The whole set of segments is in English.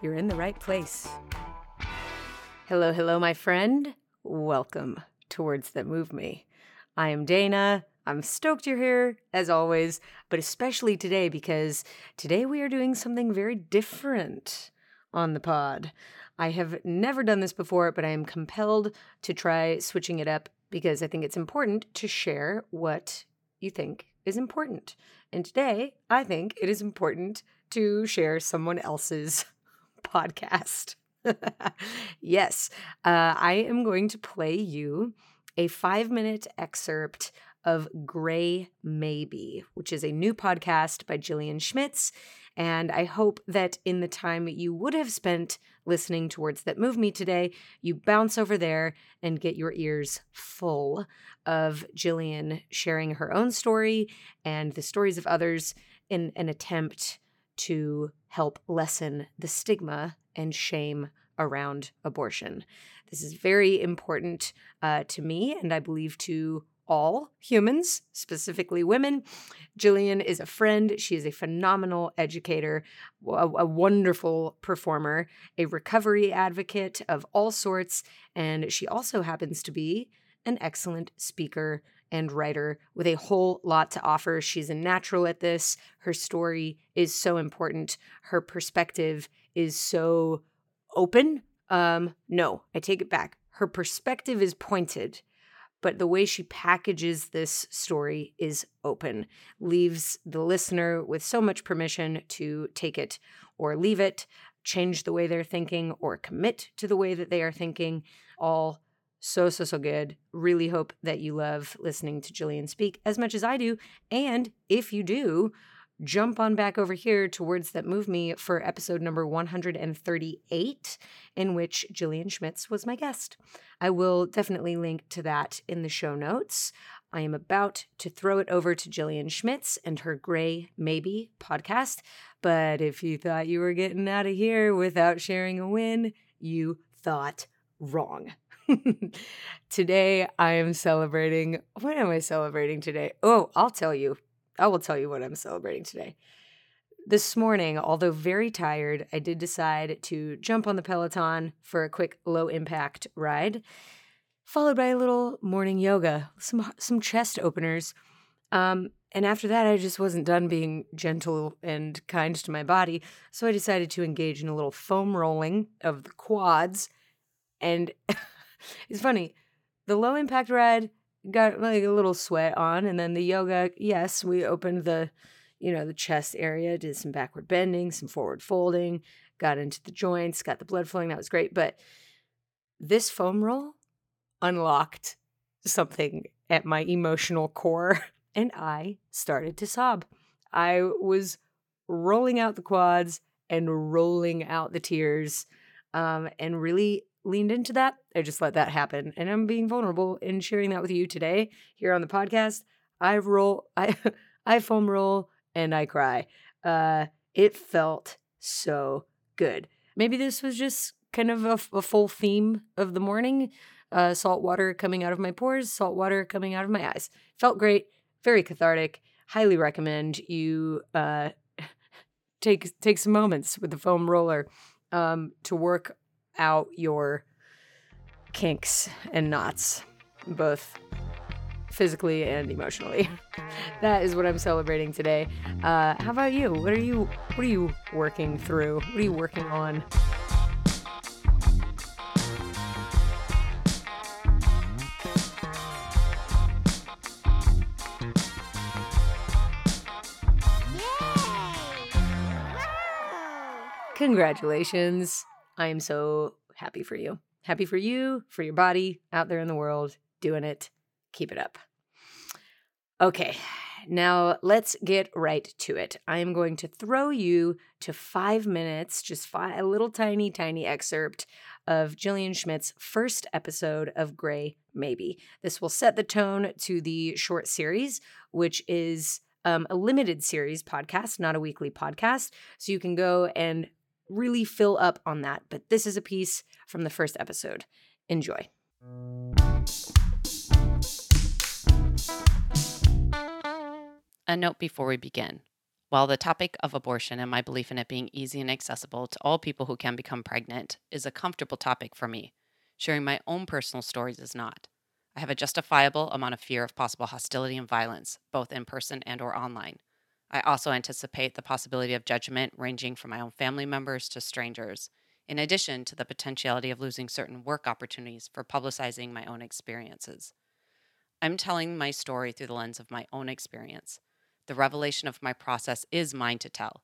you're in the right place. Hello, hello, my friend. Welcome to Words That Move Me. I am Dana. I'm stoked you're here, as always, but especially today because today we are doing something very different on the pod. I have never done this before, but I am compelled to try switching it up because I think it's important to share what you think is important. And today, I think it is important to share someone else's podcast. yes, uh, I am going to play you a five minute excerpt of Gray Maybe, which is a new podcast by Jillian Schmitz. And I hope that in the time you would have spent listening to words that move me today, you bounce over there and get your ears full of Jillian sharing her own story and the stories of others in an attempt to help lessen the stigma and shame around abortion. This is very important uh, to me, and I believe to all humans, specifically women. Jillian is a friend. She is a phenomenal educator, a, a, wonderful performer, a recovery advocate of all sorts, and she also happens to be an excellent speaker and writer with a whole lot to offer. She's a natural at this. Her story is so important. Her perspective is so open. Um, no, I take it back. Her perspective is pointed but the way she packages this story is open, leaves the listener with so much permission to take it or leave it, change the way they're thinking, or commit to the way that they are thinking. All so, so, so good. Really hope that you love listening to Jillian speak as much as I do. And if you do, jump on back over here to Words That Move Me for episode number 138, in which Jillian Schmitz was my guest. I will definitely link to that in the show notes. I am about to throw it over to Jillian Schmitz and her Gray Maybe podcast. But if you thought you were getting out of here without sharing a win, you thought wrong. today I am celebrating. What am I celebrating today? Oh, I'll tell you. I will tell you what I'm celebrating today. This morning, although very tired, I did decide to jump on the Peloton for a quick low impact ride, followed by a little morning yoga, some some chest openers. Um, and after that, I just wasn't done being gentle and kind to my body, so I decided to engage in a little foam rolling of the quads. And it's funny, the low impact ride got like a little sweat on and then the yoga yes we opened the you know the chest area did some backward bending some forward folding got into the joints got the blood flowing that was great but this foam roll unlocked something at my emotional core and i started to sob. I was rolling out the quads and rolling out the tears um, and really leaned into that. I just let that happen. And I'm being vulnerable in sharing that with you today here on the podcast. I roll, I, I foam roll and I cry. Uh, it felt so good. Maybe this was just kind of a, a full theme of the morning. Uh, salt water coming out of my pores, salt water coming out of my eyes. Felt great, very cathartic. Highly recommend you uh, take take some moments with the foam roller um, to work out your kinks and knots, both physically and emotionally. that is what I'm celebrating today. Uh, how about you? What are you What are you working through? What are you working on? Congratulations. I am so happy for you. Happy for you, for your body out there in the world, doing it. Keep it up. Okay, now let's get right to it. I am going to throw you to five minutes, just a little tiny, tiny excerpt of Jillian Schmitz's first episode of Grey Maybe. This will set the tone to the short series, which is um, a limited series podcast, not a weekly podcast. So you can go and really fill up on that. But this is a piece from the first episode. Enjoy. A note before we begin. While the topic of abortion and my belief in it being easy and accessible to all people who can become pregnant is a comfortable topic for me, sharing my own personal stories is not. I have a justifiable amount of fear of possible hostility and violence, both in person and or online. I also anticipate the possibility of judgment ranging from my own family members to strangers, in addition to the potentiality of losing certain work opportunities for publicizing my own experiences. I'm telling my story through the lens of my own experience the revelation of my process is mine to tell.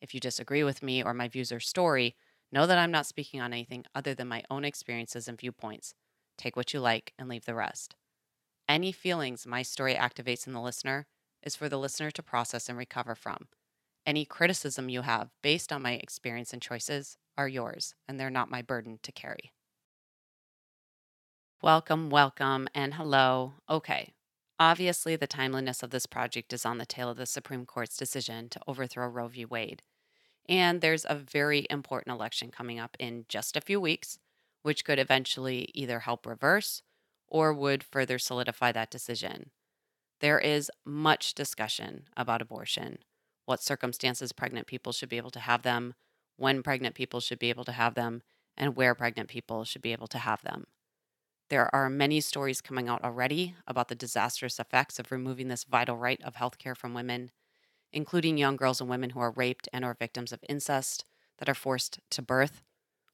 If you disagree with me or my views or story, know that I'm not speaking on anything other than my own experiences and viewpoints. Take what you like and leave the rest. Any feelings my story activates in the listener is for the listener to process and recover from. Any criticism you have based on my experience and choices are yours, and they're not my burden to carry. Welcome, welcome, and hello. Okay, Obviously, the timeliness of this project is on the tail of the Supreme Court's decision to overthrow Roe v. Wade. And there's a very important election coming up in just a few weeks, which could eventually either help reverse or would further solidify that decision. There is much discussion about abortion, what circumstances pregnant people should be able to have them, when pregnant people should be able to have them, and where pregnant people should be able to have them. There are many stories coming out already about the disastrous effects of removing this vital right of healthcare from women, including young girls and women who are raped and or victims of incest that are forced to birth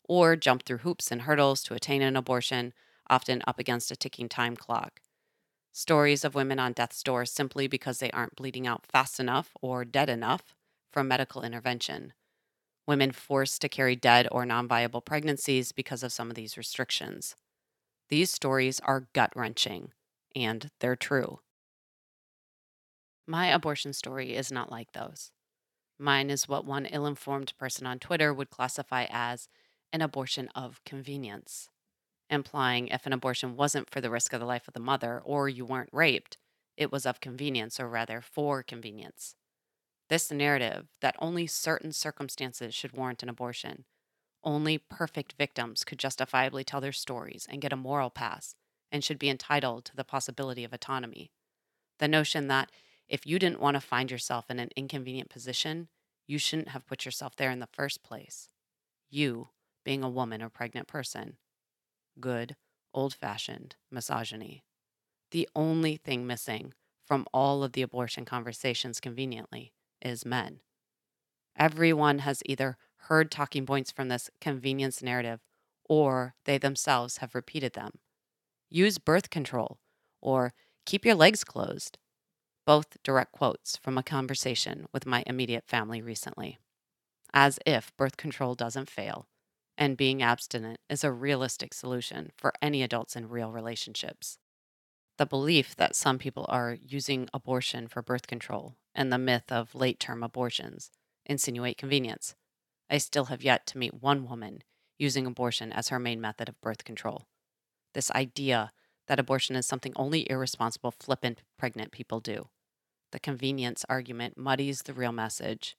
or jump through hoops and hurdles to attain an abortion, often up against a ticking time clock. Stories of women on death's door simply because they aren't bleeding out fast enough or dead enough from medical intervention. Women forced to carry dead or non viable pregnancies because of some of these restrictions. These stories are gut wrenching, and they're true. My abortion story is not like those. Mine is what one ill informed person on Twitter would classify as an abortion of convenience, implying if an abortion wasn't for the risk of the life of the mother or you weren't raped, it was of convenience, or rather for convenience. This narrative that only certain circumstances should warrant an abortion only perfect victims could justifiably tell their stories and get a moral pass and should be entitled to the possibility of autonomy. The notion that if you didn't want to find yourself in an inconvenient position, you shouldn't have put yourself there in the first place. You, being a woman or pregnant person. Good, old fashioned misogyny. The only thing missing from all of the abortion conversations, conveniently, is men. Everyone has either heard talking points from this convenience narrative, or they themselves have repeated them. Use birth control, or keep your legs closed. Both direct quotes from a conversation with my immediate family recently. As if birth control doesn't fail, and being abstinent is a realistic solution for any adults in real relationships. The belief that some people are using abortion for birth control and the myth of late term abortions insinuate convenience. I still have yet to meet one woman using abortion as her main method of birth control. This idea that abortion is something only irresponsible, flippant, pregnant people do. The convenience argument muddies the real message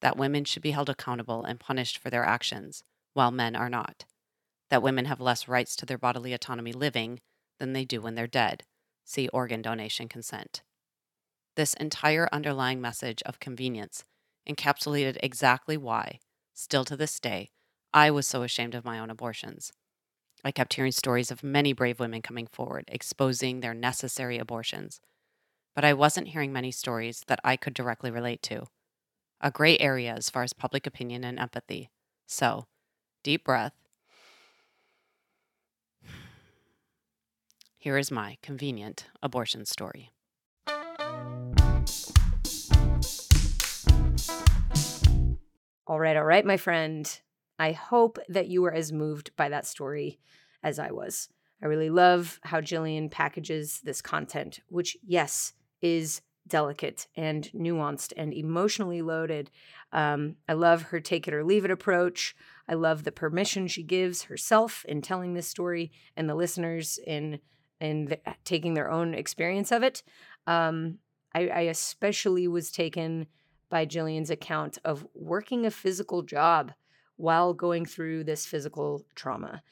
that women should be held accountable and punished for their actions, while men are not. That women have less rights to their bodily autonomy living than they do when they're dead. See organ donation consent. This entire underlying message of convenience encapsulated exactly why, still to this day, I was so ashamed of my own abortions. I kept hearing stories of many brave women coming forward, exposing their necessary abortions, but I wasn't hearing many stories that I could directly relate to. A gray area as far as public opinion and empathy. So, deep breath. Here is my convenient abortion story. All right, all right, my friend. I hope that you were as moved by that story as I was. I really love how Jillian packages this content, which, yes, is delicate and nuanced and emotionally loaded. Um, I love her take it or leave it approach. I love the permission she gives herself in telling this story and the listeners in in the, taking their own experience of it. Um, I, I especially was taken by Jillian's account of working a physical job while going through this physical trauma.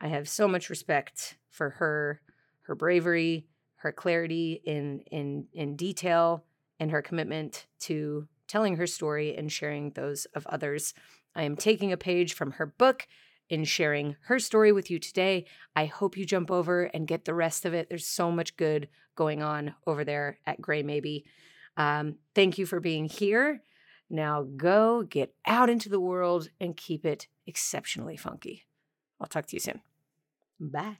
I have so much respect for her, her bravery, her clarity in in in detail, and her commitment to telling her story and sharing those of others. I am taking a page from her book in sharing her story with you today. I hope you jump over and get the rest of it. There's so much good going on over there at Grey Maybe. Um, thank you for being here. Now go get out into the world and keep it exceptionally funky. I'll talk to you soon. Bye.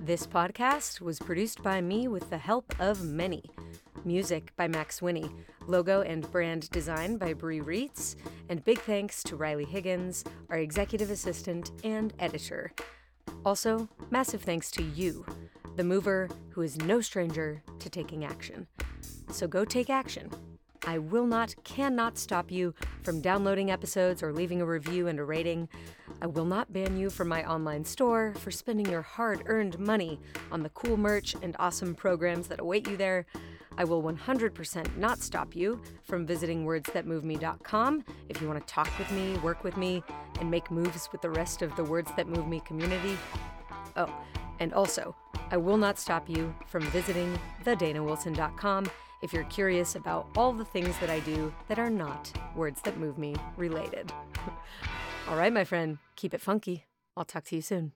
This podcast was produced by me with the help of many. Music by Max Winnie, logo and brand design by Brie Reitz, and big thanks to Riley Higgins, our executive assistant and editor. Also, massive thanks to you, the mover who is no stranger to taking action. So go take action. I will not, cannot stop you from downloading episodes or leaving a review and a rating. I will not ban you from my online store for spending your hard earned money on the cool merch and awesome programs that await you there. I will 100% not stop you from visiting wordsthatmoveme.com if you want to talk with me, work with me, and make moves with the rest of the Words That Move Me community. Oh, and also, I will not stop you from visiting thedanawilson.com if you're curious about all the things that I do that are not Words That Move Me related. all right, my friend, keep it funky. I'll talk to you soon.